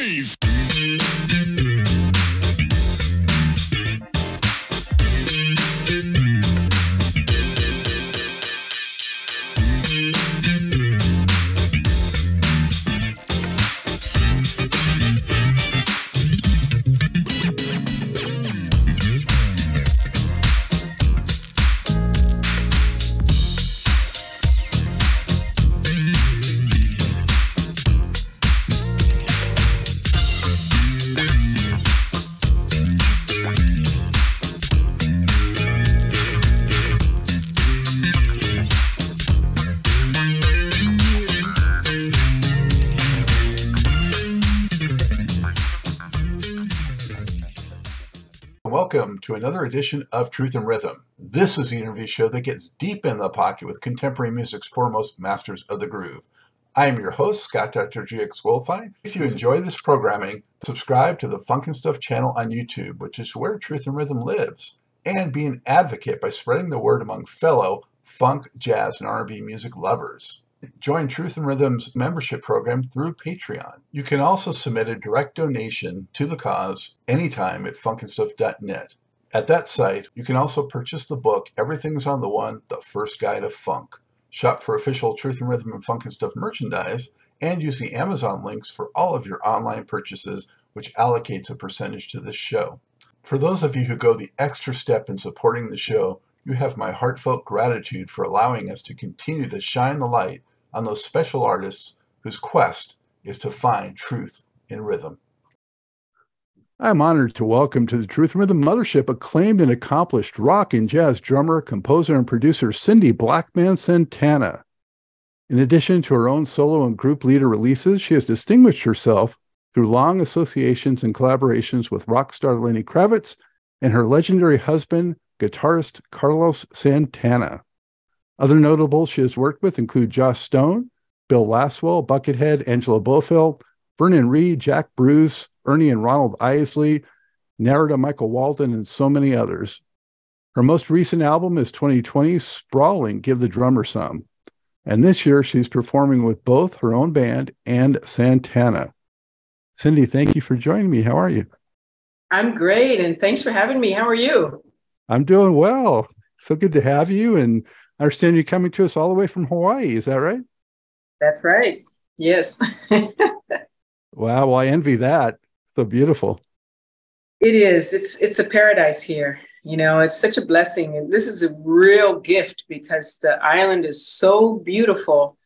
noise. Another edition of Truth in Rhythm. This is the interview show that gets deep in the pocket with contemporary music's foremost masters of the groove. I am your host, Scott Dr. GX Goldfine. If you enjoy this programming, subscribe to the Funk and Stuff channel on YouTube, which is where Truth in Rhythm lives, and be an advocate by spreading the word among fellow funk, jazz, and R&B music lovers. Join Truth in Rhythm's membership program through Patreon. You can also submit a direct donation to the cause anytime at funknstuff.net. At that site, you can also purchase the book Everything's on the One, The First Guide of Funk. Shop for official Truth in Rhythm and Funk and Stuff merchandise, and use the Amazon links for all of your online purchases, which allocates a percentage to this show. For those of you who go the extra step in supporting the show, you have my heartfelt gratitude for allowing us to continue to shine the light on those special artists whose quest is to find truth in rhythm. I'm honored to welcome to the Truth Rhythm Mothership acclaimed and accomplished rock and jazz drummer, composer, and producer Cindy Blackman Santana. In addition to her own solo and group leader releases, she has distinguished herself through long associations and collaborations with rock star Lenny Kravitz and her legendary husband, guitarist Carlos Santana. Other notables she has worked with include Joss Stone, Bill Laswell, Buckethead, Angela Bofill, Vernon Reid, Jack Bruce, Ernie and Ronald Isley, Narada Michael Walden, and so many others. Her most recent album is 2020's Sprawling Give the Drummer Some. And this year she's performing with both her own band and Santana. Cindy, thank you for joining me. How are you? I'm great. And thanks for having me. How are you? I'm doing well. So good to have you. And I understand you're coming to us all the way from Hawaii. Is that right? That's right. Yes. wow. Well, I envy that. So beautiful. It is. It's it's a paradise here. You know, it's such a blessing. And this is a real gift because the island is so beautiful.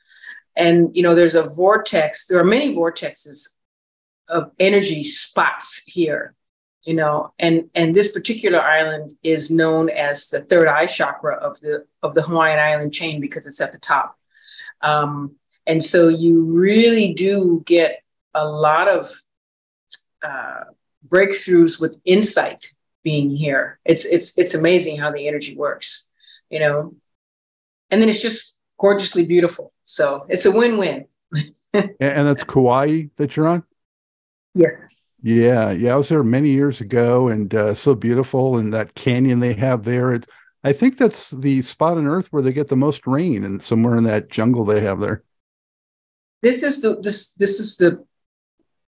And you know, there's a vortex. There are many vortexes of energy spots here you know and and this particular island is known as the third eye chakra of the of the hawaiian island chain because it's at the top um, and so you really do get a lot of uh, breakthroughs with insight being here. It's it's it's amazing how the energy works you know? And then it's just gorgeously beautiful. So it's a win-win. And that's kauai that you're on? Yes. Yeah, yeah, I was there many years ago, and uh, so beautiful, and that canyon they have there. It, I think that's the spot on Earth where they get the most rain, and somewhere in that jungle they have there. This is the this this is the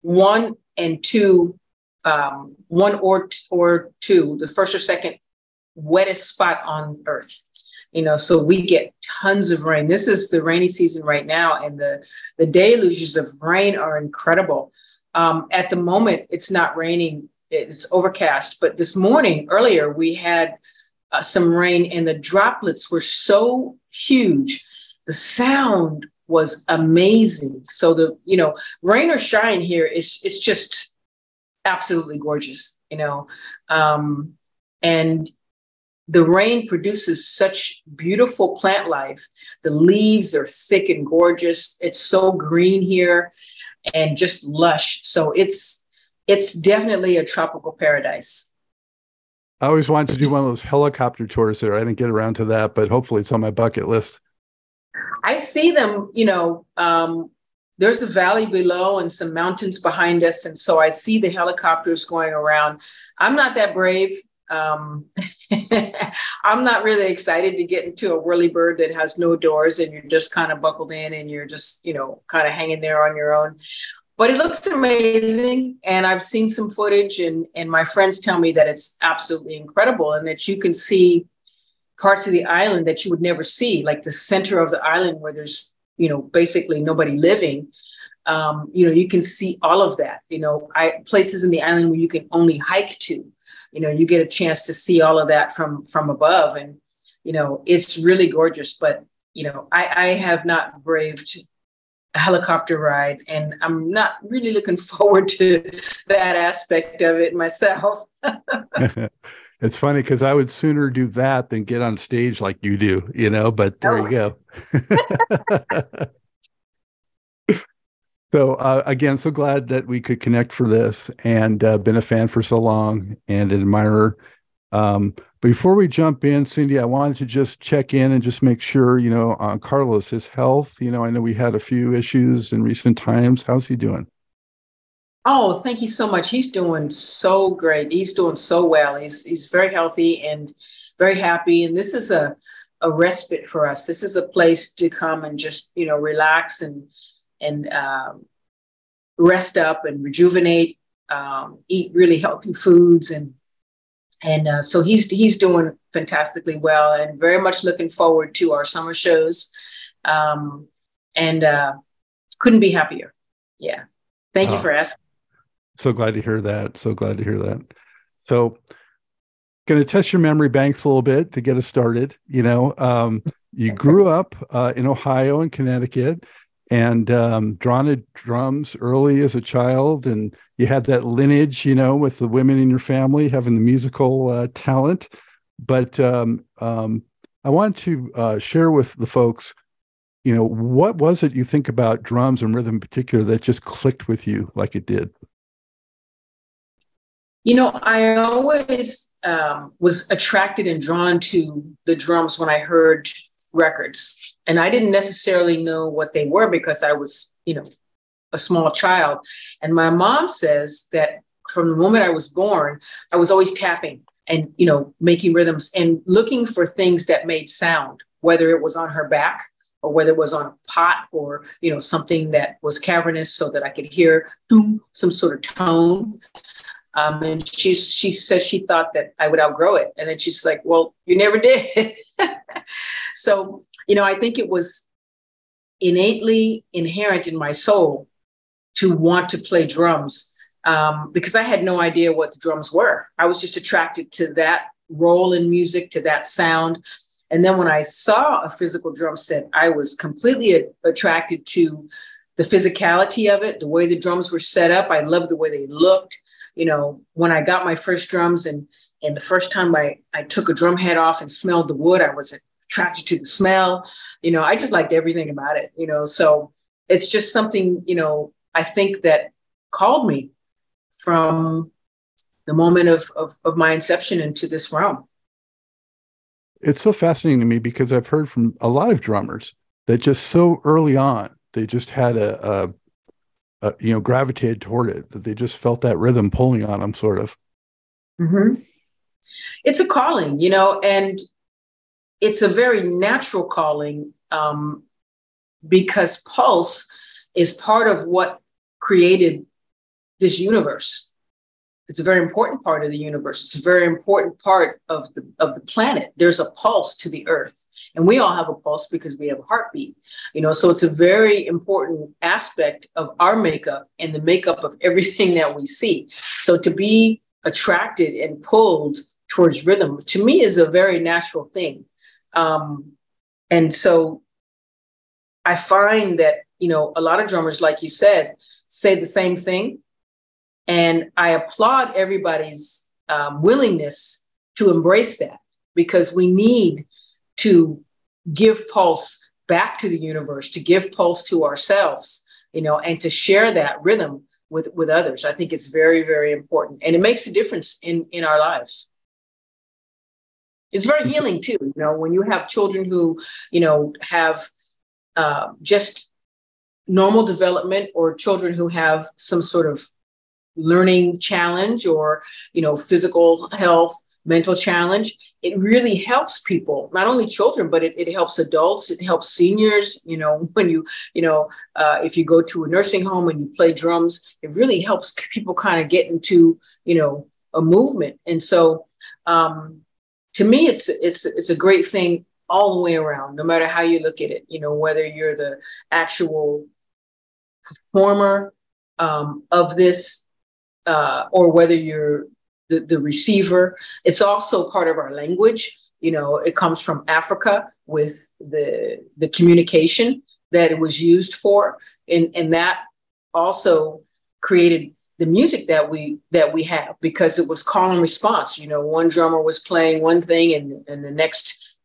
one and two, um, one or or two, the first or second wettest spot on Earth. You know, so we get tons of rain. This is the rainy season right now, and the the deluges of rain are incredible. Um, at the moment, it's not raining, it's overcast. But this morning, earlier, we had uh, some rain and the droplets were so huge. The sound was amazing. So the, you know, rain or shine here is it's just absolutely gorgeous, you know. Um, and the rain produces such beautiful plant life. The leaves are thick and gorgeous. It's so green here and just lush. So it's it's definitely a tropical paradise. I always wanted to do one of those helicopter tours there. I didn't get around to that, but hopefully it's on my bucket list. I see them, you know, um, there's a valley below and some mountains behind us. And so I see the helicopters going around. I'm not that brave. Um, I'm not really excited to get into a whirly bird that has no doors and you're just kind of buckled in and you're just, you know, kind of hanging there on your own. but it looks amazing. And I've seen some footage, and, and my friends tell me that it's absolutely incredible and that you can see parts of the island that you would never see, like the center of the island where there's, you know, basically nobody living. Um, you know, you can see all of that, you know, I, places in the island where you can only hike to, you know, you get a chance to see all of that from, from above. And, you know, it's really gorgeous, but, you know, I, I have not braved a helicopter ride and I'm not really looking forward to that aspect of it myself. it's funny because I would sooner do that than get on stage like you do, you know, but there oh. you go. so uh, again, so glad that we could connect for this and uh, been a fan for so long and an admirer. Um, before we jump in, Cindy, I wanted to just check in and just make sure, you know, on Carlos, his health. You know, I know we had a few issues in recent times. How's he doing? Oh, thank you so much. He's doing so great. He's doing so well. He's he's very healthy and very happy. And this is a a respite for us. This is a place to come and just you know relax and and um, rest up and rejuvenate. Um, eat really healthy foods and and uh, so he's he's doing fantastically well and very much looking forward to our summer shows. Um, and uh, couldn't be happier. Yeah. Thank you for asking. So glad to hear that. So glad to hear that. So, going to test your memory banks a little bit to get us started. You know, um, you grew up uh, in Ohio and Connecticut and um, drawn at drums early as a child, and you had that lineage, you know, with the women in your family having the musical uh, talent. But um, um, I want to uh, share with the folks, you know, what was it you think about drums and rhythm in particular that just clicked with you like it did? You know, I always um, was attracted and drawn to the drums when I heard records. And I didn't necessarily know what they were because I was, you know, a small child. And my mom says that from the moment I was born, I was always tapping and, you know, making rhythms and looking for things that made sound, whether it was on her back or whether it was on a pot or, you know, something that was cavernous so that I could hear some sort of tone. Um, and she's she says she thought that I would outgrow it, and then she's like, "Well, you never did." so you know, I think it was innately inherent in my soul to want to play drums um, because I had no idea what the drums were. I was just attracted to that role in music, to that sound. And then when I saw a physical drum set, I was completely a- attracted to the physicality of it, the way the drums were set up. I loved the way they looked you know, when I got my first drums and and the first time I, I took a drum head off and smelled the wood, I was attracted to the smell. You know, I just liked everything about it, you know. So it's just something, you know, I think that called me from the moment of, of, of my inception into this realm. It's so fascinating to me because I've heard from a lot of drummers that just so early on, they just had a, a uh, you know, gravitated toward it, that they just felt that rhythm pulling on them, sort of. Mm-hmm. It's a calling, you know, and it's a very natural calling um, because pulse is part of what created this universe. It's a very important part of the universe. It's a very important part of the of the planet. There's a pulse to the earth, and we all have a pulse because we have a heartbeat. You know, so it's a very important aspect of our makeup and the makeup of everything that we see. So to be attracted and pulled towards rhythm to me is a very natural thing. Um, and so I find that, you know, a lot of drummers, like you said, say the same thing and I applaud everybody's um, willingness to embrace that because we need to give pulse back to the universe, to give pulse to ourselves, you know, and to share that rhythm with, with others. I think it's very, very important. And it makes a difference in, in our lives. It's very healing too, you know, when you have children who, you know, have uh, just normal development or children who have some sort of learning challenge or you know physical health mental challenge. It really helps people, not only children, but it, it helps adults. It helps seniors. You know, when you, you know, uh, if you go to a nursing home and you play drums, it really helps people kind of get into, you know, a movement. And so, um, to me, it's it's it's a great thing all the way around, no matter how you look at it. You know, whether you're the actual performer um, of this uh, or whether you're the, the receiver. It's also part of our language. You know, it comes from Africa with the the communication that it was used for, and and that also created the music that we that we have because it was call and response. You know, one drummer was playing one thing, and and the next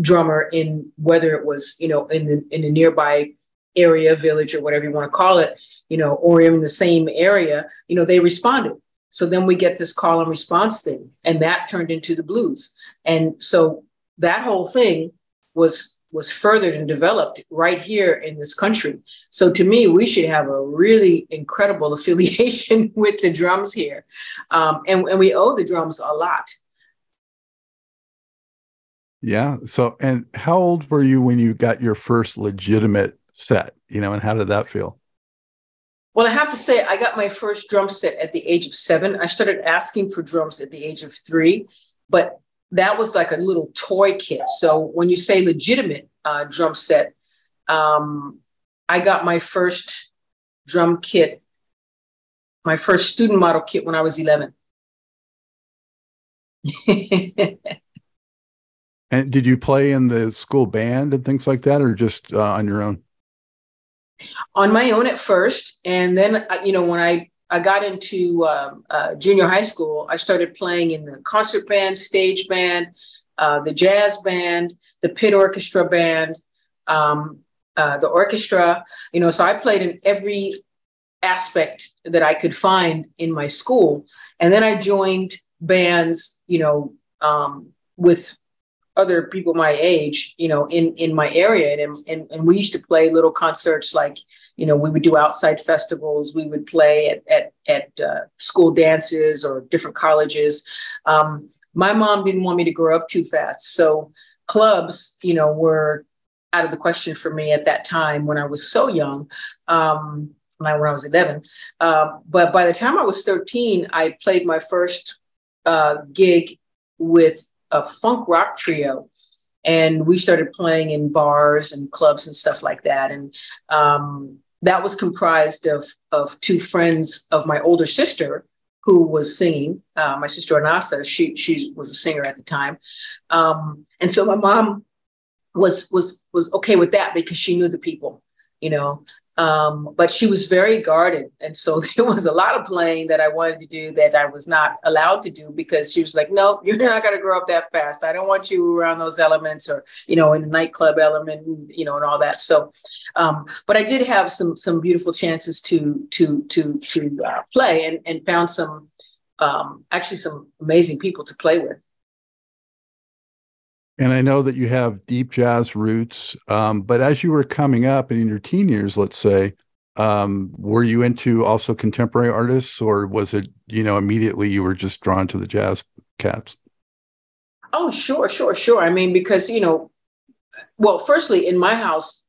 drummer in whether it was you know in the in the nearby area, village, or whatever you want to call it, you know, or in the same area, you know, they responded. So then we get this call and response thing, and that turned into the blues. And so that whole thing was was furthered and developed right here in this country. So to me, we should have a really incredible affiliation with the drums here, um, and, and we owe the drums a lot. Yeah. So, and how old were you when you got your first legitimate set, you know, and how did that feel? Well, I have to say, I got my first drum set at the age of seven. I started asking for drums at the age of three, but that was like a little toy kit. So when you say legitimate uh, drum set, um, I got my first drum kit, my first student model kit when I was 11. and did you play in the school band and things like that, or just uh, on your own? On my own at first, and then uh, you know when I I got into um, uh, junior high school, I started playing in the concert band, stage band, uh, the jazz band, the pit orchestra band, um, uh, the orchestra. You know, so I played in every aspect that I could find in my school, and then I joined bands. You know, um, with other people my age, you know, in in my area, and and and we used to play little concerts like, you know, we would do outside festivals, we would play at at at uh, school dances or different colleges. Um, my mom didn't want me to grow up too fast, so clubs, you know, were out of the question for me at that time when I was so young. Um, when I, when I was 11. Uh, but by the time I was 13, I played my first uh, gig with a funk rock trio. And we started playing in bars and clubs and stuff like that. And um, that was comprised of of two friends of my older sister who was singing. Uh, my sister anasa she she was a singer at the time. Um, and so my mom was was was okay with that because she knew the people you know um, but she was very guarded. And so there was a lot of playing that I wanted to do that I was not allowed to do because she was like, no, you're not going to grow up that fast. I don't want you around those elements or, you know, in the nightclub element, you know, and all that. So, um, but I did have some, some beautiful chances to, to, to, to uh, play and, and found some, um, actually some amazing people to play with. And I know that you have deep jazz roots, um, but as you were coming up and in your teen years, let's say, um, were you into also contemporary artists, or was it you know immediately you were just drawn to the jazz cats? Oh, sure, sure, sure. I mean, because you know, well, firstly, in my house,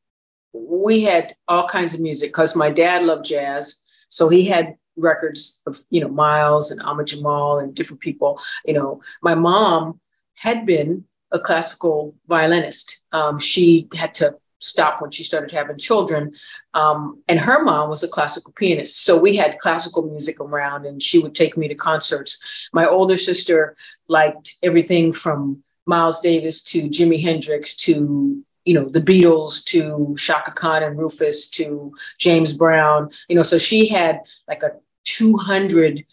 we had all kinds of music because my dad loved jazz, so he had records of you know Miles and Ahmad Jamal and different people. You know, my mom had been a classical violinist. Um, she had to stop when she started having children. Um, and her mom was a classical pianist. So we had classical music around and she would take me to concerts. My older sister liked everything from Miles Davis to Jimi Hendrix to you know the Beatles to Chaka Khan and Rufus to James Brown you know so she had like a 200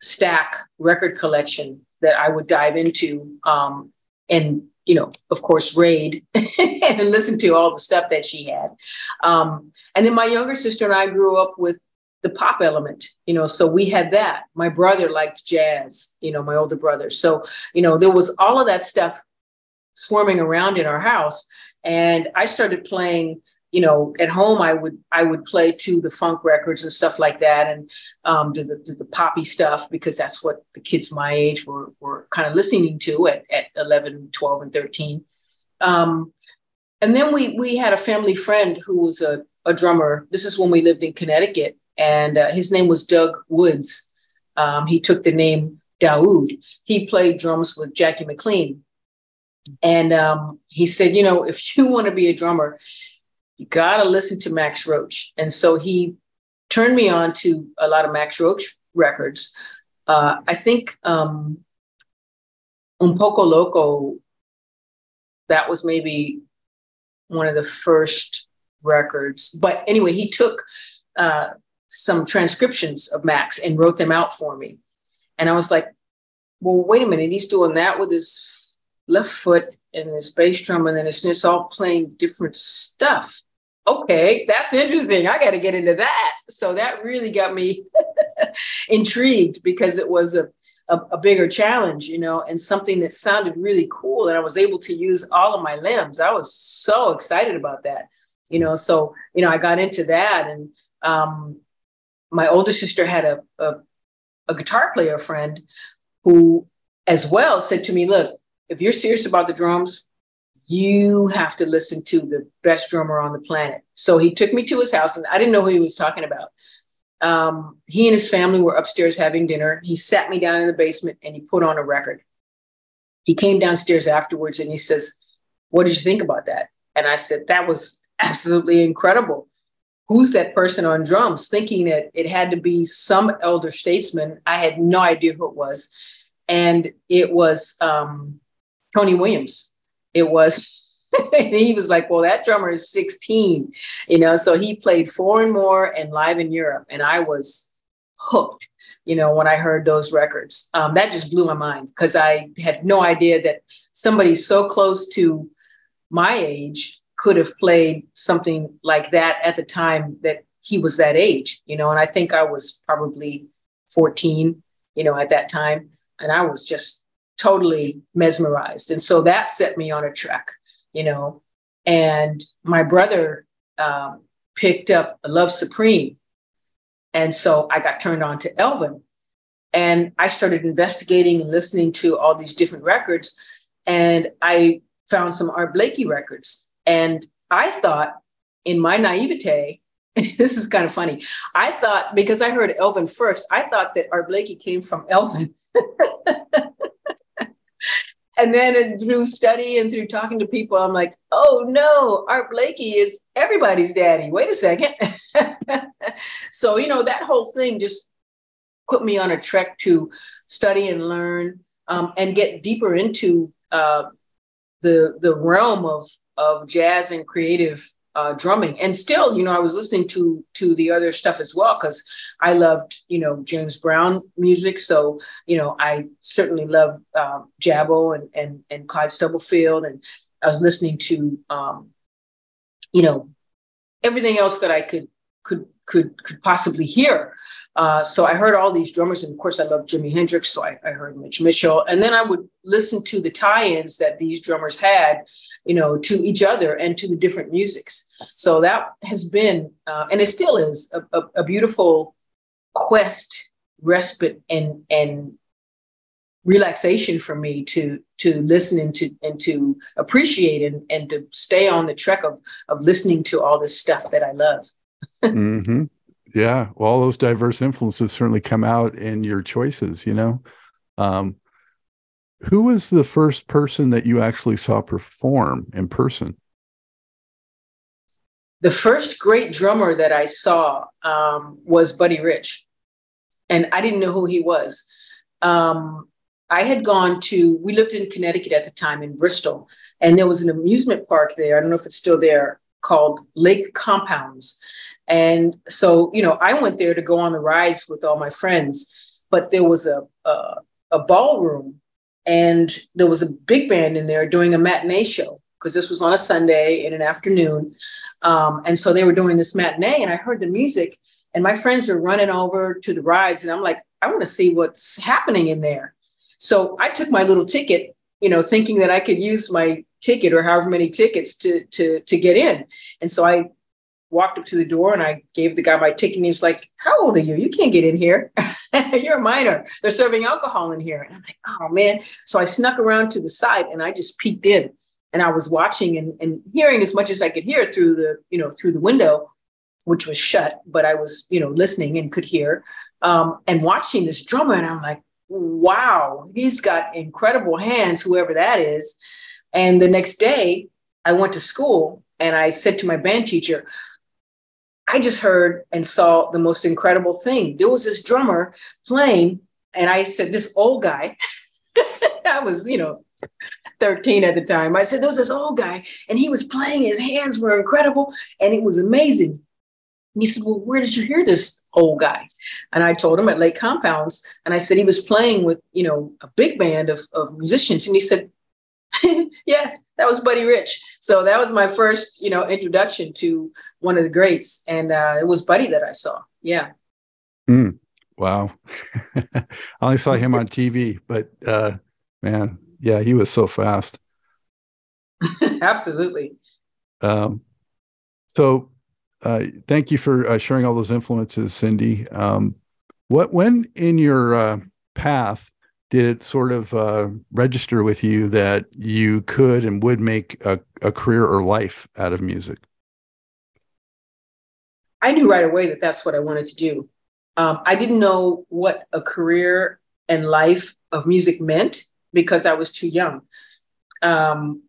stack record collection that I would dive into um, and you know, of course, raid and listen to all the stuff that she had. Um, and then my younger sister and I grew up with the pop element, you know, so we had that. My brother liked jazz, you know, my older brother. So, you know, there was all of that stuff swarming around in our house. And I started playing you know, at home I would I would play to the funk records and stuff like that, and um, the the poppy stuff because that's what the kids my age were were kind of listening to at at 11, 12, and 13. Um, and then we we had a family friend who was a, a drummer. This is when we lived in Connecticut, and uh, his name was Doug Woods. Um, he took the name Daoud. He played drums with Jackie McLean. And um, he said, you know, if you want to be a drummer, you got to listen to Max Roach. And so he turned me on to a lot of Max Roach records. Uh, I think um, Un Poco Loco, that was maybe one of the first records. But anyway, he took uh, some transcriptions of Max and wrote them out for me. And I was like, well, wait a minute, he's doing that with his left foot and his bass drum, and then it's, it's all playing different stuff okay, that's interesting. I got to get into that. So that really got me intrigued because it was a, a, a, bigger challenge, you know, and something that sounded really cool. And I was able to use all of my limbs. I was so excited about that, you know. So, you know, I got into that. And um, my older sister had a, a, a guitar player friend who, as well, said to me, look, if you're serious about the drums, you have to listen to the best drummer on the planet. So he took me to his house, and I didn't know who he was talking about. Um, he and his family were upstairs having dinner. He sat me down in the basement and he put on a record. He came downstairs afterwards and he says, What did you think about that? And I said, That was absolutely incredible. Who's that person on drums? Thinking that it had to be some elder statesman. I had no idea who it was. And it was um, Tony Williams it was and he was like, Well, that drummer is 16, you know. So he played four and more and live in Europe. And I was hooked, you know, when I heard those records. Um, that just blew my mind because I had no idea that somebody so close to my age could have played something like that at the time that he was that age, you know. And I think I was probably 14, you know, at that time. And I was just totally mesmerized. And so that set me on a track, you know. And my brother um, picked up Love Supreme. And so I got turned on to Elvin. And I started investigating and listening to all these different records. And I found some Art Blakey records. And I thought, in my naivete, this is kind of funny. I thought, because I heard Elvin first, I thought that Art Blakey came from Elvin. and then through study and through talking to people, I'm like, oh no, Art Blakey is everybody's daddy. Wait a second. so, you know, that whole thing just put me on a trek to study and learn um, and get deeper into uh, the the realm of of jazz and creative uh, drumming. And still, you know, I was listening to to the other stuff as well because I loved, you know, James Brown music. So, you know, I certainly love uh, Jabo and and and Clyde Stubblefield, and I was listening to, um, you know, everything else that I could could could could possibly hear. Uh, so I heard all these drummers, and of course I love Jimi Hendrix, so I, I, heard Mitch Mitchell, and then I would listen to the tie-ins that these drummers had, you know, to each other and to the different musics. So that has been, uh, and it still is, a, a, a beautiful quest, respite, and and relaxation for me to to listen and to and to appreciate and, and to stay on the trek of of listening to all this stuff that I love mm-hmm. Yeah, well, all those diverse influences certainly come out in your choices. You know, um, who was the first person that you actually saw perform in person? The first great drummer that I saw um, was Buddy Rich, and I didn't know who he was. Um, I had gone to, we lived in Connecticut at the time in Bristol, and there was an amusement park there. I don't know if it's still there called Lake Compounce. And so, you know, I went there to go on the rides with all my friends, but there was a, a, a ballroom and there was a big band in there doing a matinee show because this was on a Sunday in an afternoon. Um, and so they were doing this matinee and I heard the music and my friends were running over to the rides and I'm like, I want to see what's happening in there. So I took my little ticket, you know, thinking that I could use my ticket or however many tickets to to to get in. And so I walked up to the door and I gave the guy my ticket and he was like, How old are you? You can't get in here. You're a minor. They're serving alcohol in here. And I'm like, Oh man. So I snuck around to the side and I just peeked in and I was watching and, and hearing as much as I could hear through the, you know, through the window, which was shut, but I was, you know, listening and could hear um, and watching this drummer. And I'm like, wow, he's got incredible hands, whoever that is. And the next day I went to school and I said to my band teacher, I just heard and saw the most incredible thing. There was this drummer playing, and I said, This old guy, I was, you know, 13 at the time. I said, There was this old guy, and he was playing, his hands were incredible, and it was amazing. And he said, Well, where did you hear this old guy? And I told him at Lake Compounce, and I said he was playing with, you know, a big band of, of musicians. And he said, yeah, that was Buddy Rich. So that was my first, you know, introduction to one of the greats, and uh, it was Buddy that I saw. Yeah. Mm, wow. I only saw him on TV, but uh, man, yeah, he was so fast. Absolutely. Um, so, uh, thank you for uh, sharing all those influences, Cindy. Um, what when in your uh, path did it sort of uh, register with you that you could and would make a, a career or life out of music? I knew right away that that's what I wanted to do. Um, I didn't know what a career and life of music meant because I was too young. Um,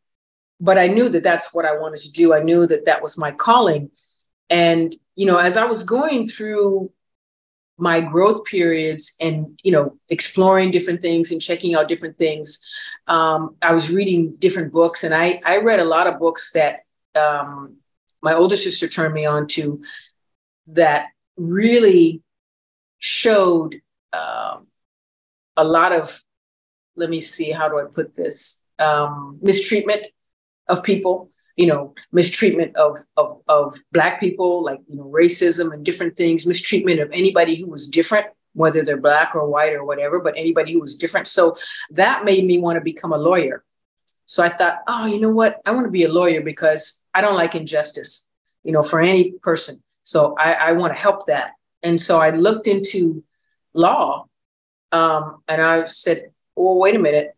but I knew that that's what I wanted to do. I knew that that was my calling. And, you know, as I was going through my growth periods and you know exploring different things and checking out different things. Um, i was reading different books and i i read a lot of books that um, my older sister turned me on to that really showed um, a lot of let me see how do i put this? Um, mistreatment of people you know, mistreatment of, of, of Black people, like, you know, racism and different things, mistreatment of anybody who was different, whether they're Black or white or whatever, but anybody who was different. So that made me want to become a lawyer. So I thought, oh, you know what? I want to be a lawyer because I don't like injustice, you know, for any person. So I, I want to help that. And so I looked into law um, and I said, well, wait a minute.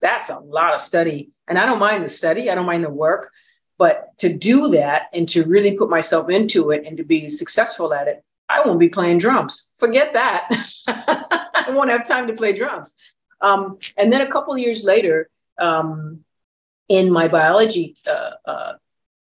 That's a lot of study and I don't mind the study, I don't mind the work, but to do that and to really put myself into it and to be successful at it, I won't be playing drums. Forget that. I won't have time to play drums. Um, and then a couple years later, um, in my biology uh, uh,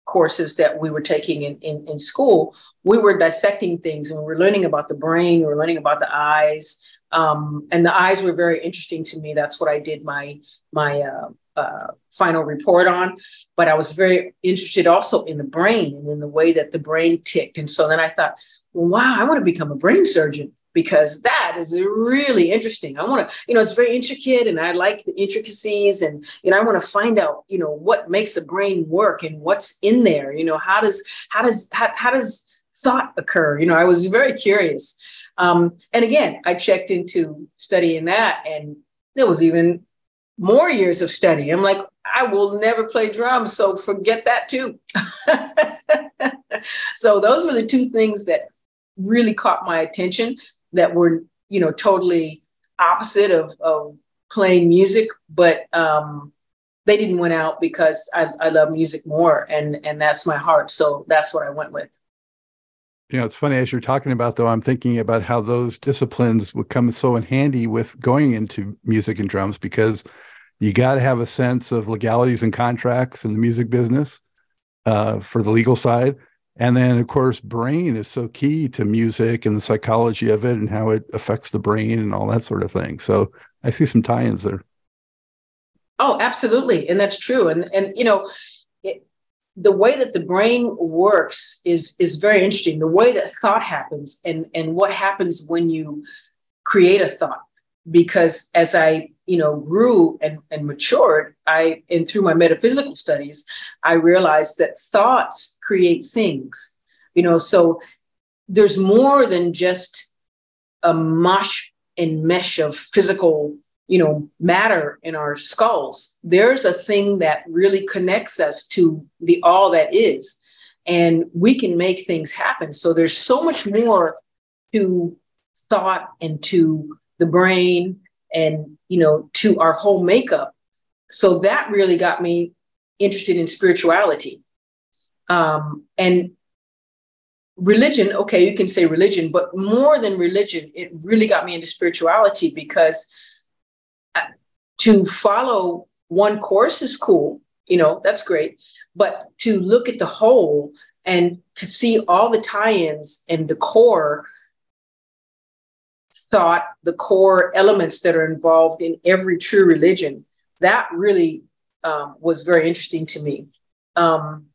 courses that we were taking in, in, in, school, we were dissecting things and we were learning about the brain, we were learning about the eyes. Um, and the eyes were very interesting to me. That's what I did my my uh, uh, final report on, but I was very interested also in the brain and in the way that the brain ticked. And so then I thought, wow, I want to become a brain surgeon because that is really interesting. I want to, you know, it's very intricate and I like the intricacies and, you know, I want to find out, you know, what makes a brain work and what's in there, you know, how does, how does, how, how does thought occur? You know, I was very curious. Um, and again, I checked into studying that and there was even more years of study. I'm like, I will never play drums, so forget that too. so those were the two things that really caught my attention that were, you know, totally opposite of, of playing music, but um, they didn't win out because I, I love music more and and that's my heart. So that's what I went with. You know, it's funny as you're talking about though, I'm thinking about how those disciplines would come so in handy with going into music and drums because you got to have a sense of legalities and contracts in the music business uh, for the legal side. And then, of course, brain is so key to music and the psychology of it and how it affects the brain and all that sort of thing. So I see some tie ins there. Oh, absolutely. And that's true. And, and you know, the way that the brain works is, is very interesting. The way that thought happens and, and what happens when you create a thought. Because as I you know grew and, and matured i and through my metaphysical studies i realized that thoughts create things you know so there's more than just a mush and mesh of physical you know matter in our skulls there's a thing that really connects us to the all that is and we can make things happen. So there's so much more to thought and to the brain and you know to our whole makeup. So that really got me interested in spirituality. Um, and religion, okay, you can say religion, but more than religion, it really got me into spirituality because to follow one course is cool, you know, that's great. But to look at the whole and to see all the tie ins and the core thought, the core elements that are involved in every true religion, that really um, was very interesting to me. Um,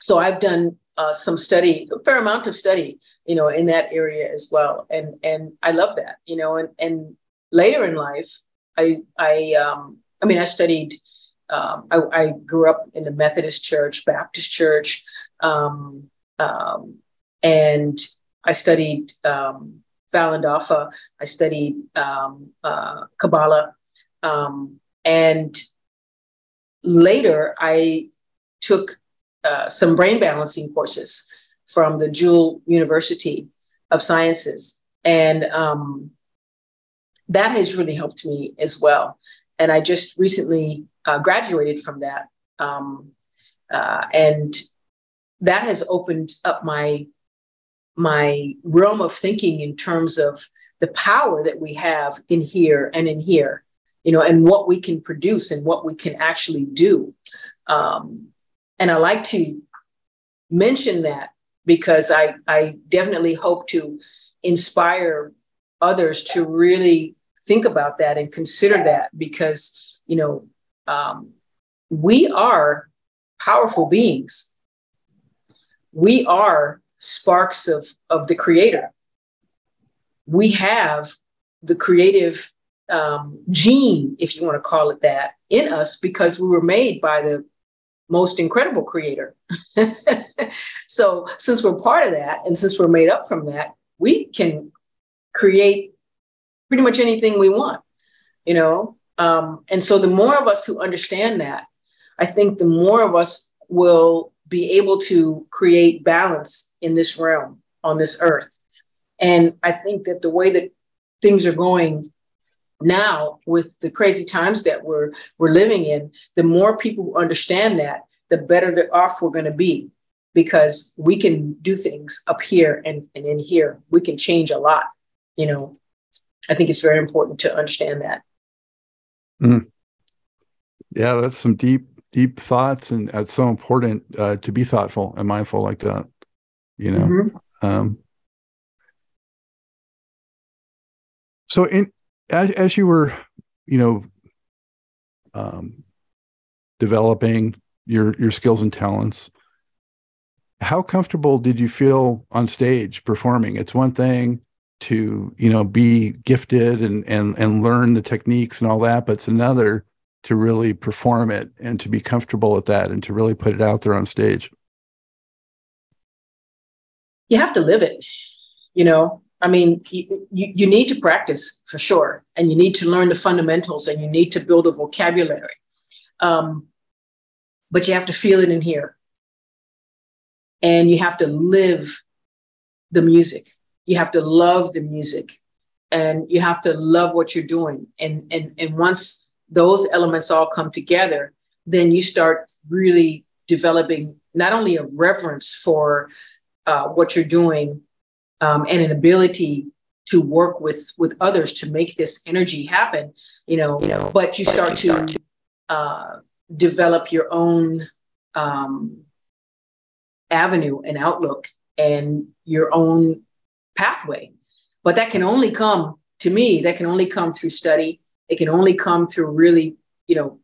so I've done uh, some study, a fair amount of study, you know, in that area as well, and and I love that, you know, and and later in life, I I um, I mean, I studied. Um, I, I, grew up in the Methodist Church, Baptist Church, um, um, and I studied um, Falun Dafa. I studied um, uh, Kabbalah, um, and later I took uh, some brain balancing courses from the Jewel University of Sciences, and um, that has really helped me as well. And I just recently uh, graduated from that, um, uh, and that has opened up my my realm of thinking in terms of the power that we have in here and in here you know, and what we can produce and what we can actually do. Um, and I like to mention that because I, I definitely hope to inspire others to really think about that and consider that because, you know, um, we are powerful beings. We are sparks of, of the creator. We have the creative um, gene, if you want to call it that, in us because we were made by the most incredible creator. so, since we're part of that, and since we're made up from that, we can create pretty much anything we want, you know? Um, and so, the more of us who understand that, I think the more of us will be able to create balance in this realm on this earth. And I think that the way that things are going now with the crazy times that we're we're living in the more people who understand that the better off we're going to be because we can do things up here and, and in here we can change a lot you know i think it's very important to understand that mm. yeah that's some deep deep thoughts and it's so important uh, to be thoughtful and mindful like that you know mm-hmm. um, so in as, as you were, you know, um, developing your your skills and talents, how comfortable did you feel on stage performing? It's one thing to you know be gifted and and and learn the techniques and all that, but it's another to really perform it and to be comfortable with that and to really put it out there on stage. You have to live it, you know. I mean, you, you, need to practice for sure, and you need to learn the fundamentals, and you need to build a vocabulary. Um, but you have to feel it in here, and you have to live the music. You have to love the music, and you have to love what you're doing. And and and once those elements all come together, then you start really developing not only a reverence for uh, what you're doing um, and an ability to work with with others to make this energy happen you know, you know but you start to uh, develop your own um, avenue and outlook and your own pathway but that can only come to me that can only come through study. It can only come through really you know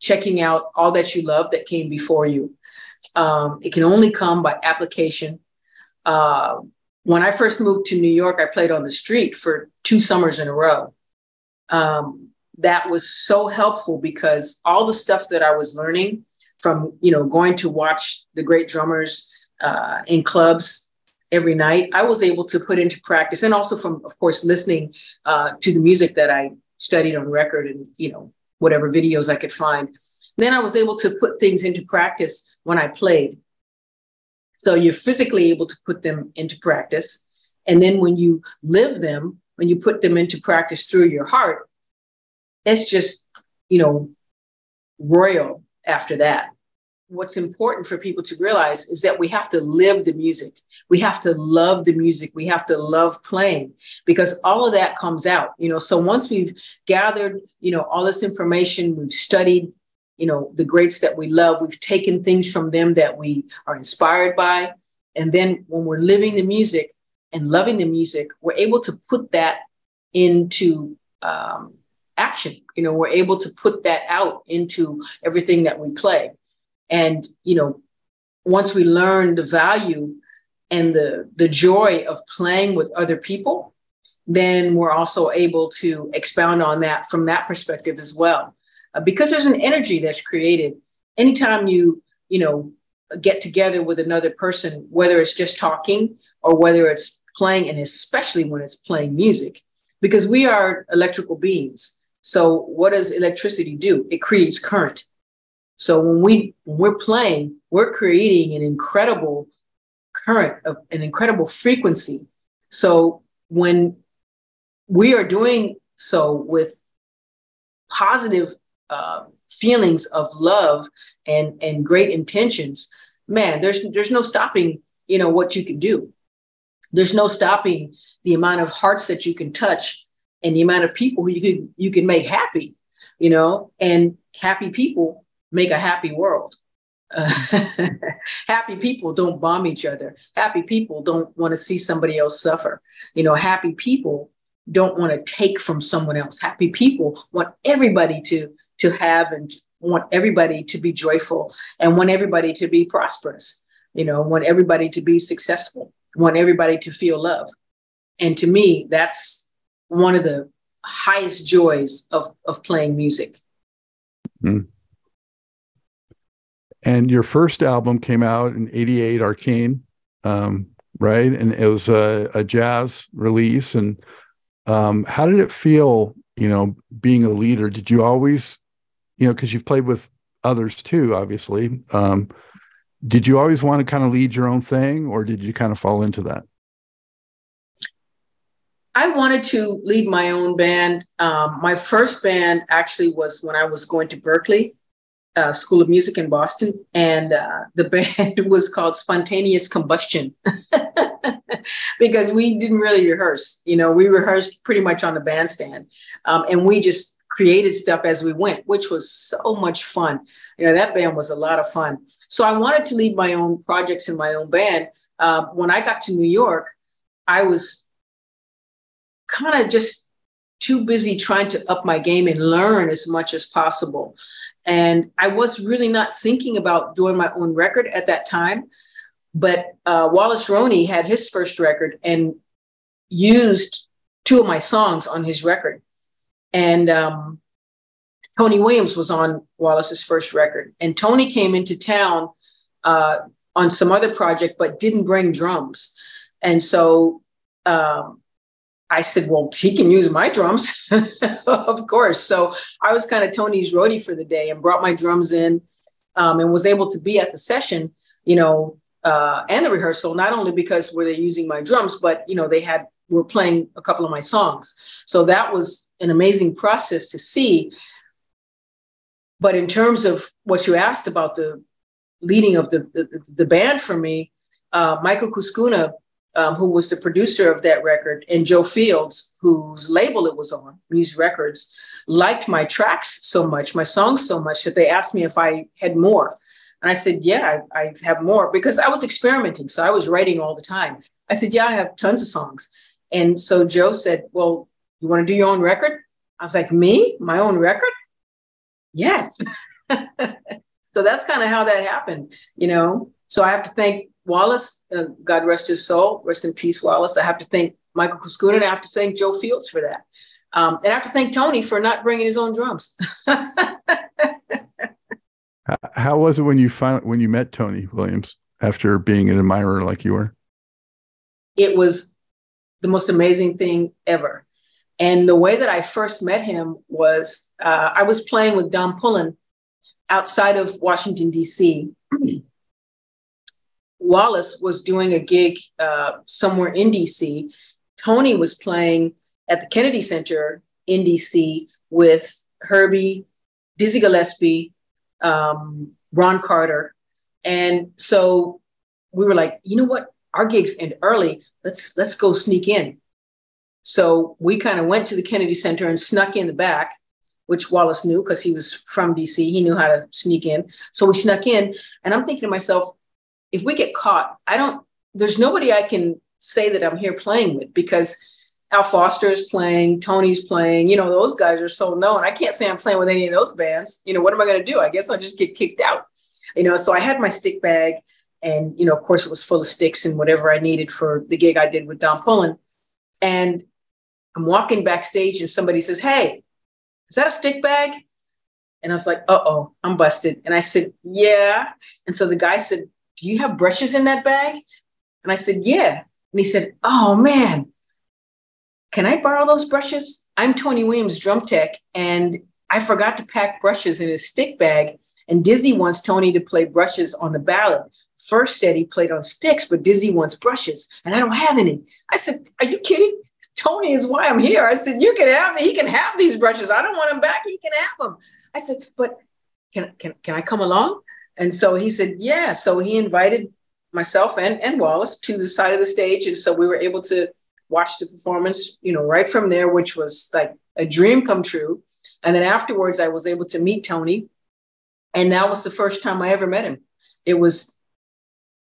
checking out all that you love that came before you. Um, it can only come by application. Uh, when I first moved to New York, I played on the street for two summers in a row. Um, that was so helpful because all the stuff that I was learning from, you know, going to watch the great drummers uh, in clubs every night, I was able to put into practice, and also from, of course, listening uh, to the music that I studied on record and, you know, whatever videos I could find. Then I was able to put things into practice when I played. So you're physically able to put them into practice. And then when you live them, when you put them into practice through your heart, it's just, you know, royal after that what's important for people to realize is that we have to live the music. We have to love the music. We have to love playing because all of that comes out, you know. So once we've gathered, you know, all this information, we've studied, you know, the greats that we love, we've taken things from them that we are inspired by. And then when we're living the music and loving the music, we're able to put that into um, action. You know, we're able to put that out into everything that we play. And, you know, once we learn the value and the, the joy of playing with other people, then we're also able to expound on that from that perspective as well. Uh, because there's an energy that's created anytime you, you know, get together with another person, whether it's just talking or whether it's playing, and especially when it's playing music, because we are electrical beings. So, what does electricity do? It creates current. So when we when we're playing, we're creating an incredible current, of an incredible frequency. So when we are doing so with positive uh, feelings of love and and great intentions, man, there's there's no stopping you know what you can do. There's no stopping the amount of hearts that you can touch and the amount of people who you can you can make happy, you know, and happy people make a happy world. Happy people don't bomb each other. Happy people don't want to see somebody else suffer. You know, happy people don't want to take from someone else. Happy people want everybody to to have and want everybody to be joyful and want everybody to be prosperous. You know, want everybody to be successful. Want everybody to feel love. And to me, that's one of the highest joys of of playing music. Mm. And your first album came out in 88, Arcane, um, right? And it was a, a jazz release. And um, how did it feel, you know, being a leader? Did you always, you know, because you've played with others too, obviously. Um, did you always want to kind of lead your own thing or did you kind of fall into that? I wanted to lead my own band. Um, my first band actually was when I was going to Berklee uh, School of Music in Boston, and uh, the band was called Spontaneous Combustion because we didn't really rehearse. You know, we rehearsed pretty much on the bandstand, um, and we just created stuff as we went, which was so much fun. You know, that band was a lot of fun. So I wanted to lead my own projects in my own band. Uh, when I got to New York, I was kind of just too busy trying to up my game and learn as much as possible. And I was really not thinking about doing my own record at that time. But uh, Wallace Roney had his first record and used two of my songs on his record. And um, Tony Williams was on Wallace's first record. And Tony came into town uh, on some other project, but didn't bring drums. And so um, I said, well, he can use my drums, of course. So I was kind of Tony's roadie for the day and brought my drums in um, and was able to be at the session, you know, uh, and the rehearsal, not only because were they using my drums, but, you know, they had, were playing a couple of my songs. So that was an amazing process to see. But in terms of what you asked about the leading of the, the, the band for me, uh, Michael Cuscuna um, who was the producer of that record, and Joe Fields, whose label it was on, Muse Records, liked my tracks so much, my songs so much, that they asked me if I had more. And I said, Yeah, I, I have more because I was experimenting. So I was writing all the time. I said, Yeah, I have tons of songs. And so Joe said, Well, you want to do your own record? I was like, Me? My own record? Yes. so that's kind of how that happened, you know. So I have to thank Wallace, uh, God rest his soul, rest in peace, Wallace. I have to thank Michael Cuscuna and I have to thank Joe Fields for that. Um, and I have to thank Tony for not bringing his own drums. How was it when you finally when you met Tony Williams after being an admirer like you were? It was the most amazing thing ever. And the way that I first met him was uh, I was playing with Don Pullen outside of Washington, D.C. Wallace was doing a gig uh, somewhere in DC. Tony was playing at the Kennedy Center in DC with Herbie, Dizzy Gillespie, um, Ron Carter. And so we were like, you know what? Our gigs end early. Let's let's go sneak in. So we kind of went to the Kennedy Center and snuck in the back, which Wallace knew because he was from DC. He knew how to sneak in. So we snuck in, and I'm thinking to myself, if we get caught, I don't. There's nobody I can say that I'm here playing with because Al Foster is playing, Tony's playing. You know, those guys are so known. I can't say I'm playing with any of those bands. You know, what am I going to do? I guess I'll just get kicked out. You know, so I had my stick bag, and you know, of course, it was full of sticks and whatever I needed for the gig I did with Don Pullen. And I'm walking backstage, and somebody says, "Hey, is that a stick bag?" And I was like, "Uh oh, I'm busted." And I said, "Yeah." And so the guy said, "Do you have brushes in that bag?" And I said, "Yeah." And he said, "Oh man." can I borrow those brushes? I'm Tony Williams, drum tech, and I forgot to pack brushes in his stick bag. And Dizzy wants Tony to play brushes on the ballad. First said he played on sticks, but Dizzy wants brushes, and I don't have any. I said, Are you kidding? Tony is why I'm here. I said, You can have me. He can have these brushes. I don't want them back. He can have them. I said, But can, can, can I come along? And so he said, Yeah. So he invited myself and, and Wallace to the side of the stage. And so we were able to watch the performance, you know, right from there, which was like a dream come true. And then afterwards, I was able to meet Tony. And that was the first time I ever met him. It was,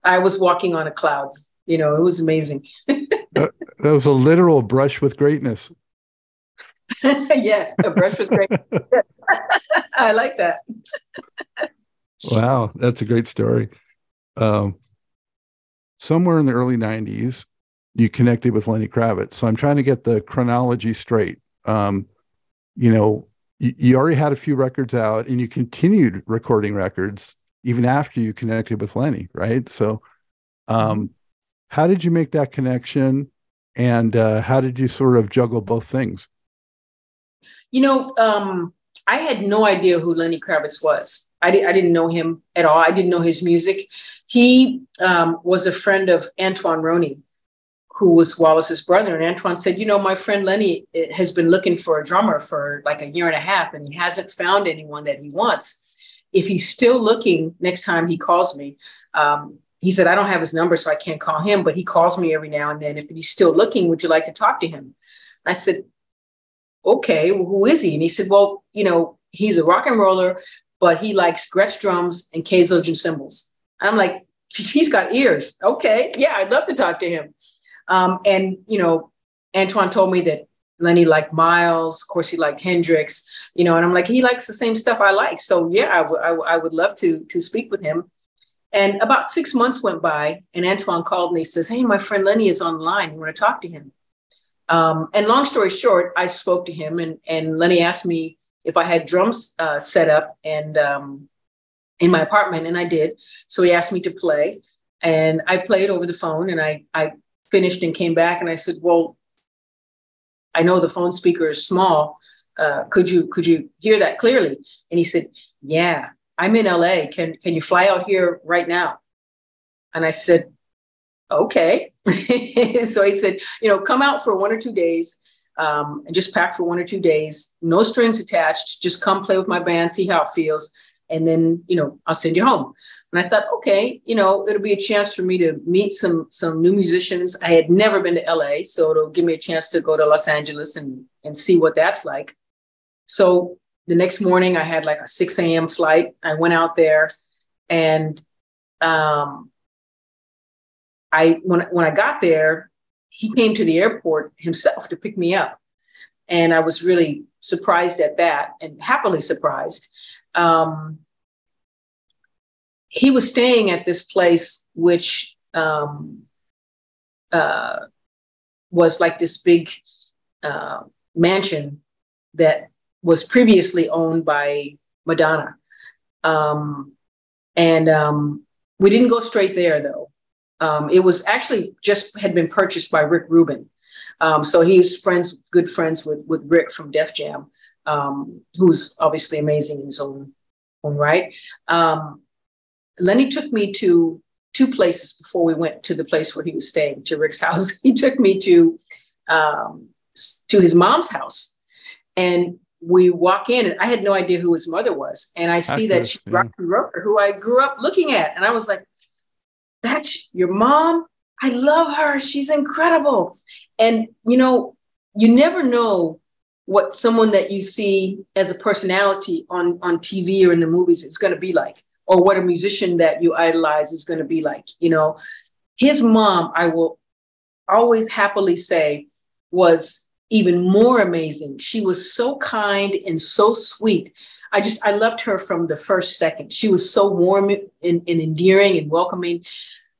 I was walking on a cloud. You know, it was amazing. that, that was a literal brush with greatness. yeah, a brush with greatness. I like that. Wow, that's a great story. Um, somewhere in the early 90s, you connected with Lenny Kravitz. So I'm trying to get the chronology straight. Um, you know, you, you, already had a few records out and you continued recording records even after you connected with Lenny, right? So, um, how did you make that connection? And uh, how did you sort of juggle both things? You know, um, I had no idea who Lenny Kravitz was. I, di- I didn't know him at all. I didn't know his music. He um, was a friend of Antoine Roney, who was Wallace's brother. And Antoine said, You know, my friend Lenny eh, has been looking for a drummer for like a year and a half, and he hasn't found anyone that he wants. If he's still looking next time he calls me, um, he said, I don't have his number, so I can't call him, but he calls me every now and then. If he's still looking, would you like to talk to him? I said, Okay, well, who is he? And he said, Well, you know, he's a rock and roller, but he likes Gretsch drums and K Zildjian cymbals. I'm like, he's got ears. Okay, yeah, I'd love to talk to him. Um, and, you know, Antoine told me that Lenny liked Miles. Of course, he liked Hendrix, you know, and I'm like, he likes the same stuff I like. So yeah, I, w- I, w- I would love to, to speak with him. And about six months went by and Antoine called me, He says, Hey, my friend Lenny is online. You want to talk to him? Um, and long story short, I spoke to him and, and Lenny asked me if I had drums uh, set up and um, in my apartment, and I did. So he asked me to play, and I played over the phone, and I I finished and came back and I said, well, I know the phone speaker is small. Uh, could you could you hear that clearly? And he said, yeah, I'm in LA. Can can you fly out here right now? And I said, okay. so he said, you know, come out for one or two days um, and just pack for one or two days, no strings attached. Just come play with my band, see how it feels, and then you know I'll send you home. And I thought, okay, you know, it'll be a chance for me to meet some some new musicians. I had never been to LA, so it'll give me a chance to go to Los Angeles and and see what that's like. So the next morning, I had like a 6 a.m. flight. I went out there, and um, I when when I got there, he came to the airport himself to pick me up, and I was really surprised at that, and happily surprised. Um, he was staying at this place, which um, uh, was like this big uh, mansion that was previously owned by Madonna. Um, and um, we didn't go straight there though. Um, it was actually just had been purchased by Rick Rubin. Um, so he's friends, good friends with, with Rick from Def Jam, um, who's obviously amazing in his own, own right. Um, Lenny took me to two places before we went to the place where he was staying, to Rick's house. He took me to um, to his mom's house, and we walk in, and I had no idea who his mother was, and I see that she's. Roxie Roker, who I grew up looking at, and I was like, "That's your mom." I love her. She's incredible. And, you know, you never know what someone that you see as a personality on, on TV or in the movies is going to be like, or what a musician that you idolize is going to be like. You know, his mom, I will always happily say, was even more amazing. She was so kind and so sweet. I just, I loved her from the first second. She was so warm and, and endearing and welcoming.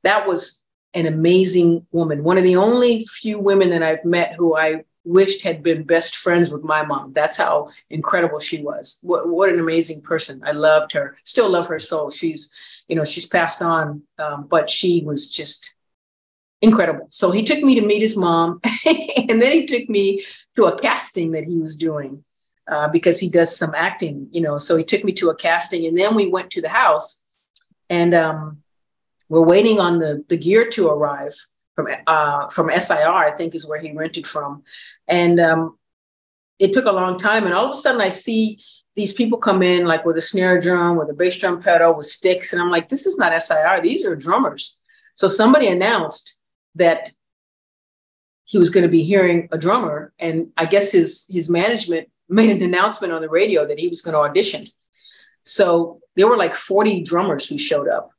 That was an amazing woman. One of the only few women that I've met who I wished had been best friends with my mom. That's how incredible she was. What, what an amazing person. I loved her. Still love her soul. She's, you know, she's passed on, um, but she was just incredible. So he took me to meet his mom, and then he took me to a casting that he was doing uh, because he does some acting, you know. So he took me to a casting, and then we went to the house, and um, we're waiting on the, the gear to arrive from uh, from SIR, I think is where he rented from. And um, it took a long time. And all of a sudden I see these people come in like with a snare drum, with a bass drum pedal, with sticks. And I'm like, this is not SIR. These are drummers. So somebody announced that he was going to be hearing a drummer. And I guess his his management made an announcement on the radio that he was going to audition. So there were like 40 drummers who showed up.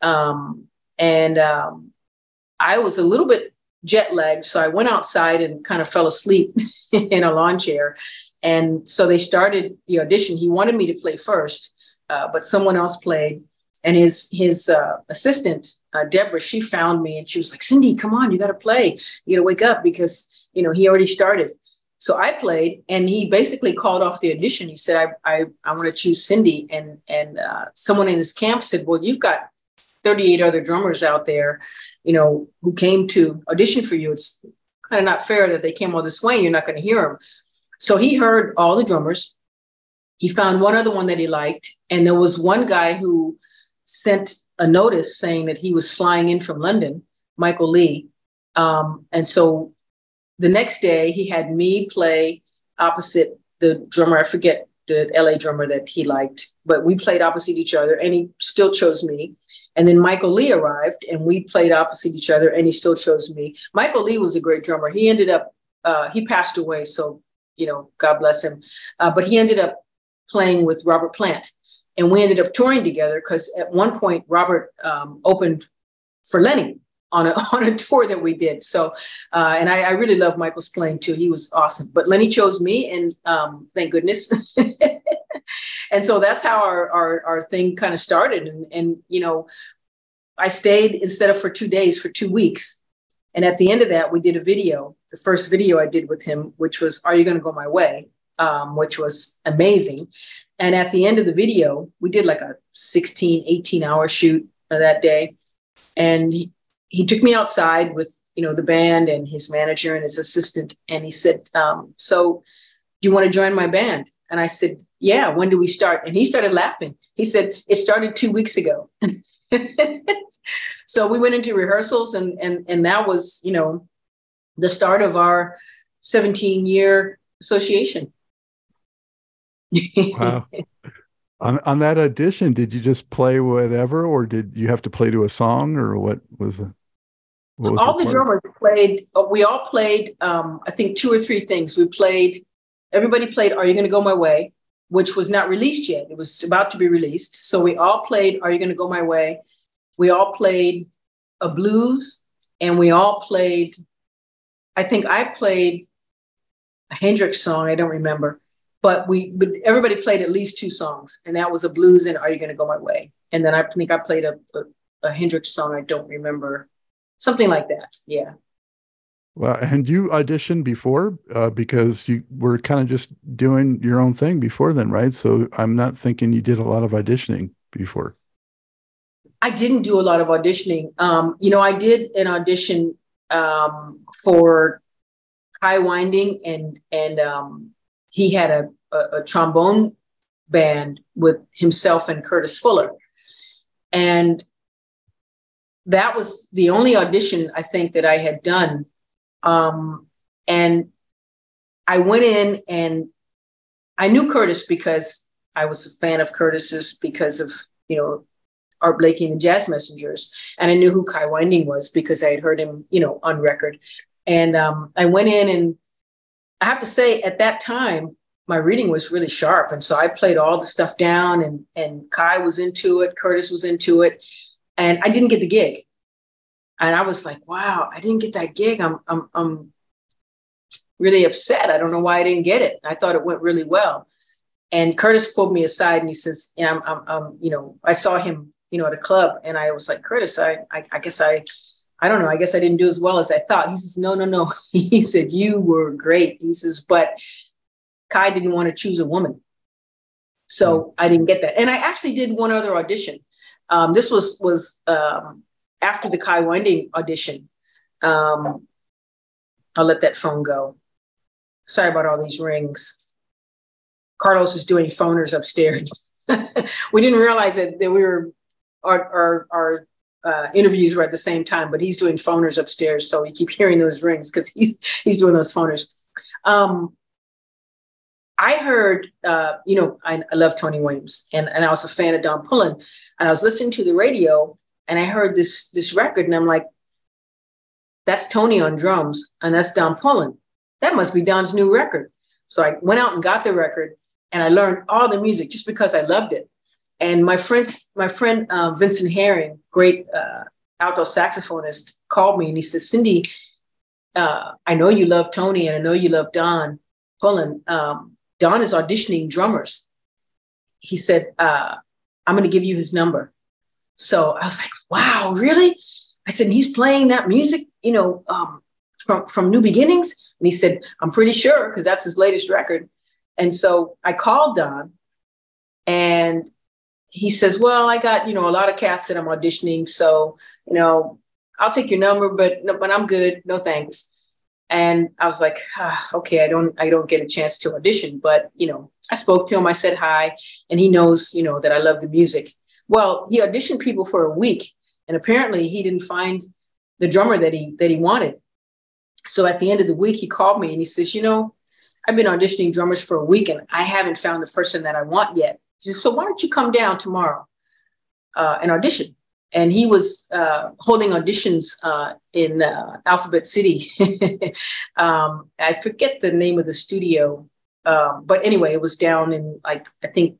Um, and um, I was a little bit jet lagged. So I went outside and kind of fell asleep in a lawn chair. And so they started the audition. He wanted me to play first, uh, but someone else played. And his his uh, assistant, uh, Deborah, she found me and she was like, Cindy, come on, you got to play. You got to wake up because, you know, he already started. So I played, and he basically called off the audition. He said, "I I, I want to choose Cindy," and and uh, someone in his camp said, "Well, you've got 38 other drummers out there, you know, who came to audition for you. It's kind of not fair that they came all this way and you're not going to hear them. So he heard all the drummers. He found one other one that he liked. And there was one guy who sent a notice saying that he was flying in from London, Michael Lee. Um, and so the next day he had me play opposite the drummer. I forget the LA drummer that he liked, but we played opposite each other and he still chose me. And then Michael Lee arrived and we played opposite each other and he still chose me. Michael Lee was a great drummer. He ended up, uh, he passed away. So, you know, God bless him. Uh, but he ended up playing with Robert Plant. And we ended up touring together because at one point Robert um, opened for Lenny on a, on a tour that we did. So, uh, and I, I, really love Michael's playing too. He was awesome. But Lenny chose me, and um, thank goodness. and so that's how our our, our thing kind of started. And, and you know, I stayed instead of for two days for two weeks. And at the end of that, we did a video. The first video I did with him, which was "Are You Going to Go My Way," um, which was amazing. And at the end of the video, we did like a 16, 18 hour shoot that day. And he took me outside with you know the band and his manager and his assistant, and he said, um, "So, do you want to join my band?" And I said, "Yeah." When do we start? And he started laughing. He said, "It started two weeks ago." so we went into rehearsals, and and and that was you know the start of our 17 year association. wow. On on that audition, did you just play whatever, or did you have to play to a song, or what was it? All the drummers played. Uh, we all played. Um, I think two or three things. We played. Everybody played. Are you going to go my way? Which was not released yet. It was about to be released. So we all played. Are you going to go my way? We all played a blues, and we all played. I think I played a Hendrix song. I don't remember, but we. But everybody played at least two songs, and that was a blues and Are You Going to Go My Way? And then I think I played a, a, a Hendrix song. I don't remember something like that. Yeah. Well, and you auditioned before uh, because you were kind of just doing your own thing before then, right? So I'm not thinking you did a lot of auditioning before. I didn't do a lot of auditioning. Um, you know, I did an audition um, for Kai Winding, and and um, he had a, a, a trombone band with himself and Curtis Fuller, and that was the only audition I think that I had done. Um, and I went in and I knew Curtis because I was a fan of Curtis's because of, you know, Art Blakey and the Jazz Messengers. And I knew who Kai Winding was because I had heard him, you know, on record. And um, I went in and I have to say at that time, my reading was really sharp. And so I played all the stuff down and, and Kai was into it, Curtis was into it. And I didn't get the gig. And I was like, wow, I didn't get that gig. I'm, I'm, I'm really upset. I don't know why I didn't get it. I thought it went really well. And Curtis pulled me aside and he says, yeah, I'm, I'm, I'm you know, I saw him, you know, at a club and I was like, Curtis, I, I, I guess I, I don't know. I guess I didn't do as well as I thought. He says, no, no, no. he said, you were great. He says, but Kai didn't want to choose a woman. So hmm. I didn't get that. And I actually did one other audition. Um, this was was um, after the Kai Winding audition. Um, I'll let that phone go. Sorry about all these rings. Carlos is doing phoners upstairs. we didn't realize that, that we were our our, our uh, interviews were at the same time, but he's doing phoners upstairs, so we keep hearing those rings because he's he's doing those phoners. Um, I heard, uh, you know, I, I, love Tony Williams, and, and I was a fan of Don Pullen, and I was listening to the radio, and I heard this this record, and I'm like, that's Tony on drums, and that's Don Pullen. That must be Don's new record. So I went out and got the record, and I learned all the music just because I loved it. And my friends, my friend uh, Vincent Herring, great uh, alto saxophonist, called me and he said, "Cindy, uh, I know you love Tony, and I know you love Don Pullen. Um, Don is auditioning drummers. He said, uh, I'm going to give you his number. So I was like, wow, really? I said, he's playing that music, you know, um, from, from New Beginnings? And he said, I'm pretty sure, because that's his latest record. And so I called Don and he says, well, I got, you know, a lot of cats that I'm auditioning. So, you know, I'll take your number, but, but I'm good. No thanks and I was like, ah, okay, I don't, I don't get a chance to audition, but you know, I spoke to him, I said hi, and he knows, you know, that I love the music. Well, he auditioned people for a week, and apparently he didn't find the drummer that he that he wanted. So at the end of the week, he called me and he says, you know, I've been auditioning drummers for a week and I haven't found the person that I want yet. He says, so why don't you come down tomorrow uh, and audition? And he was uh, holding auditions uh, in uh, Alphabet City. um, I forget the name of the studio, um, but anyway, it was down in like I think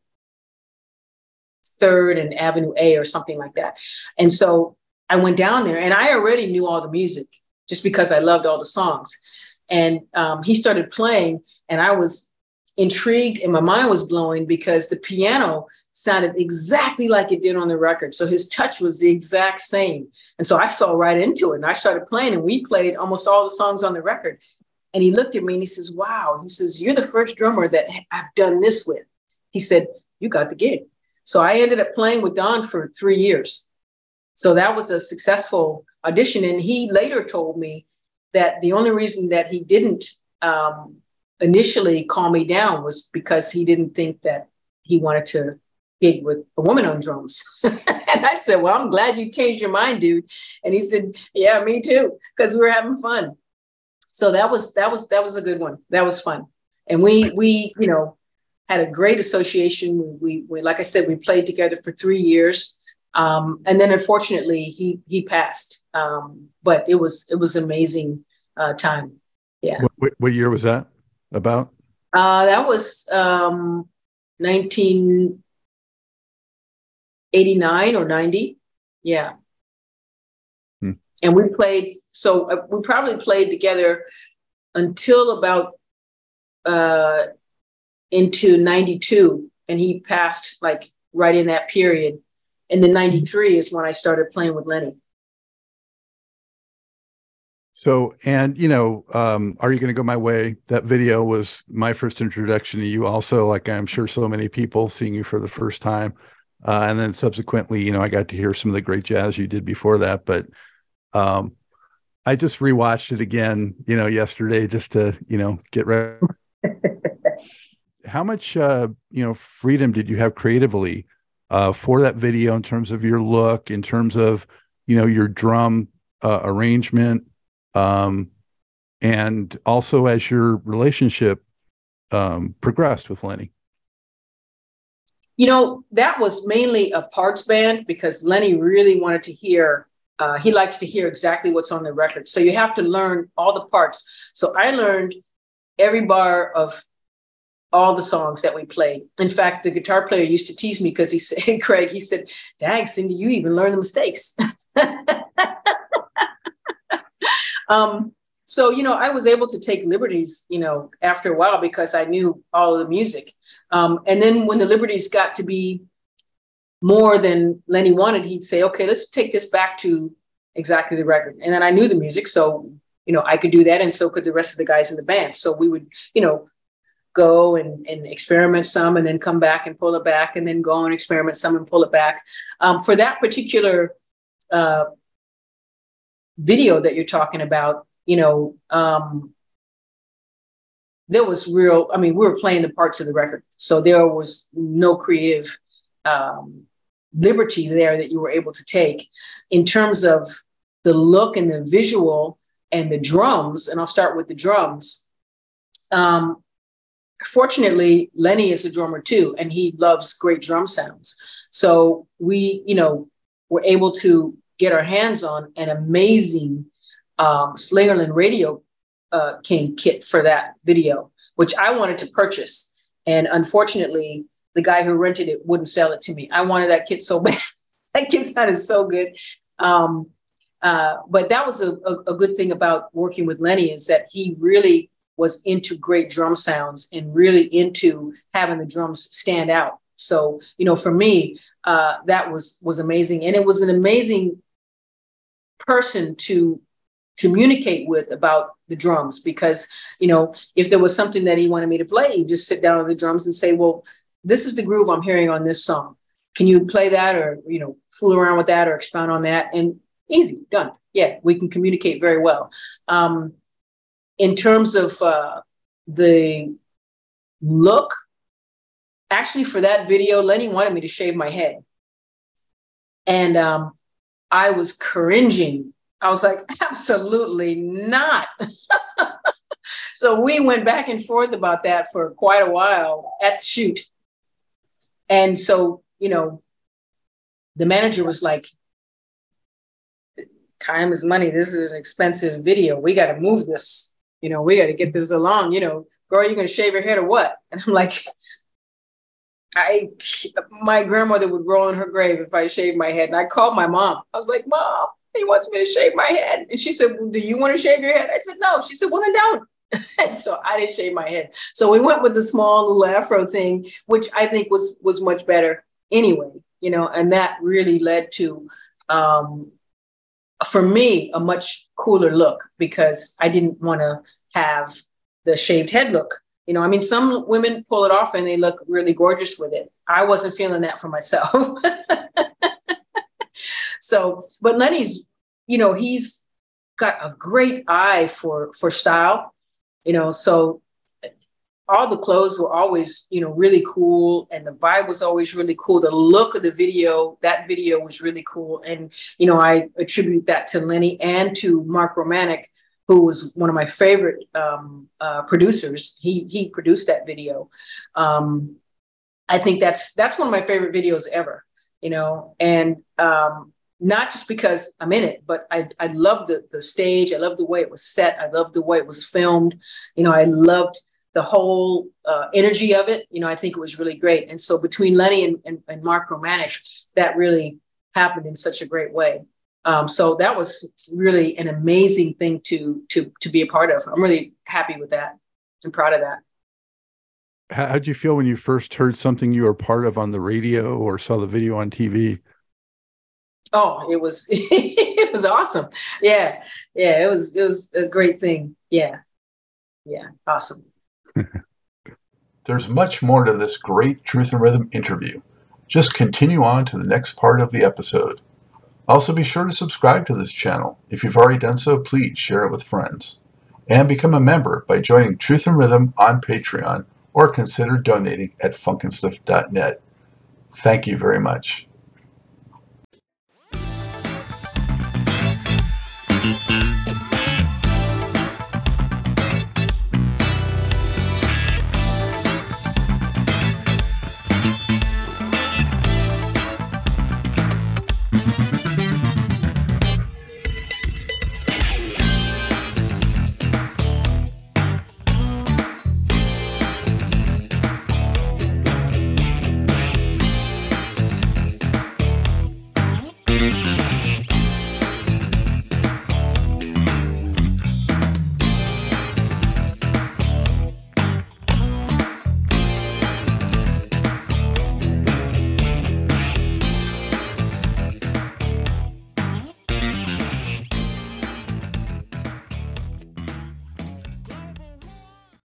Third and Avenue A or something like that. And so I went down there, and I already knew all the music just because I loved all the songs. And um, he started playing, and I was intrigued, and my mind was blowing because the piano sounded exactly like it did on the record. So his touch was the exact same. And so I fell right into it and I started playing and we played almost all the songs on the record. And he looked at me and he says, Wow, he says, You're the first drummer that I've done this with. He said, You got the gig. So I ended up playing with Don for three years. So that was a successful audition. And he later told me that the only reason that he didn't um, initially call me down was because he didn't think that he wanted to gig with a woman on drums. and I said, Well, I'm glad you changed your mind, dude. And he said, Yeah, me too, because we were having fun. So that was that was that was a good one. That was fun. And we we, you know, had a great association. We, we like I said, we played together for three years. Um, and then unfortunately he he passed. Um, but it was it was amazing uh, time. Yeah. What, what year was that about? Uh, that was um, 19 89 or 90. Yeah. Hmm. And we played, so uh, we probably played together until about uh, into 92. And he passed like right in that period. And then 93 is when I started playing with Lenny. So, and you know, um, are you going to go my way? That video was my first introduction to you. Also, like I'm sure so many people seeing you for the first time. Uh, and then subsequently, you know, I got to hear some of the great jazz you did before that. But um, I just rewatched it again, you know, yesterday just to, you know, get ready. How much, uh, you know, freedom did you have creatively uh, for that video in terms of your look, in terms of, you know your drum uh, arrangement, um, and also as your relationship um, progressed with Lenny? You know, that was mainly a parts band because Lenny really wanted to hear. Uh, he likes to hear exactly what's on the record. So you have to learn all the parts. So I learned every bar of all the songs that we played. In fact, the guitar player used to tease me because he said, Craig, he said, Dag, Cindy, you even learn the mistakes. um, so, you know, I was able to take liberties, you know, after a while because I knew all the music. Um, and then when the liberties got to be more than Lenny wanted, he'd say, okay, let's take this back to exactly the record. And then I knew the music. So, you know, I could do that. And so could the rest of the guys in the band. So we would, you know, go and, and experiment some and then come back and pull it back and then go and experiment some and pull it back. Um, for that particular uh, video that you're talking about, you know, um, there was real, I mean, we were playing the parts of the record. So there was no creative um, liberty there that you were able to take in terms of the look and the visual and the drums. And I'll start with the drums. Um, fortunately, Lenny is a drummer too, and he loves great drum sounds. So we, you know, were able to get our hands on an amazing um, Slingerland Radio uh, King kit for that video, which I wanted to purchase. And unfortunately, the guy who rented it wouldn't sell it to me. I wanted that kit so bad. that kit sounded so good. Um, uh, but that was a, a, a, good thing about working with Lenny is that he really was into great drum sounds and really into having the drums stand out. So, you know, for me, uh, that was was amazing, and it was an amazing person to communicate with about the drums because you know if there was something that he wanted me to play you just sit down on the drums and say well this is the groove i'm hearing on this song. Can you play that or you know fool around with that or expound on that? And easy done. Yeah we can communicate very well. Um, in terms of uh, the look actually for that video lenny wanted me to shave my head. And um, i was cringing I was like, absolutely not. so we went back and forth about that for quite a while at the shoot. And so, you know, the manager was like, time is money. This is an expensive video. We got to move this. You know, we got to get this along. You know, girl, you're going to shave your head or what? And I'm like, I, my grandmother would roll in her grave if I shaved my head. And I called my mom. I was like, Mom, he wants me to shave my head. And she said, well, Do you want to shave your head? I said, No. She said, Well, then don't. and so I didn't shave my head. So we went with the small little afro thing, which I think was was much better anyway, you know, and that really led to um for me a much cooler look because I didn't want to have the shaved head look. You know, I mean, some women pull it off and they look really gorgeous with it. I wasn't feeling that for myself. So, but Lenny's, you know, he's got a great eye for for style, you know. So all the clothes were always, you know, really cool, and the vibe was always really cool. The look of the video, that video was really cool, and you know, I attribute that to Lenny and to Mark Romanek, who was one of my favorite um, uh, producers. He he produced that video. Um, I think that's that's one of my favorite videos ever. You know, and um, not just because I'm in it, but I, I love the, the stage. I love the way it was set. I love the way it was filmed. You know, I loved the whole uh, energy of it. You know, I think it was really great. And so between Lenny and, and, and Mark Romanek, that really happened in such a great way. Um, so that was really an amazing thing to to to be a part of. I'm really happy with that and proud of that. How did you feel when you first heard something you were part of on the radio or saw the video on TV? Oh, it was it was awesome. Yeah. Yeah, it was it was a great thing. Yeah. Yeah, awesome. There's much more to this great Truth in Rhythm interview. Just continue on to the next part of the episode. Also, be sure to subscribe to this channel. If you've already done so, please share it with friends. And become a member by joining Truth in Rhythm on Patreon or consider donating at funknstuff.net. Thank you very much.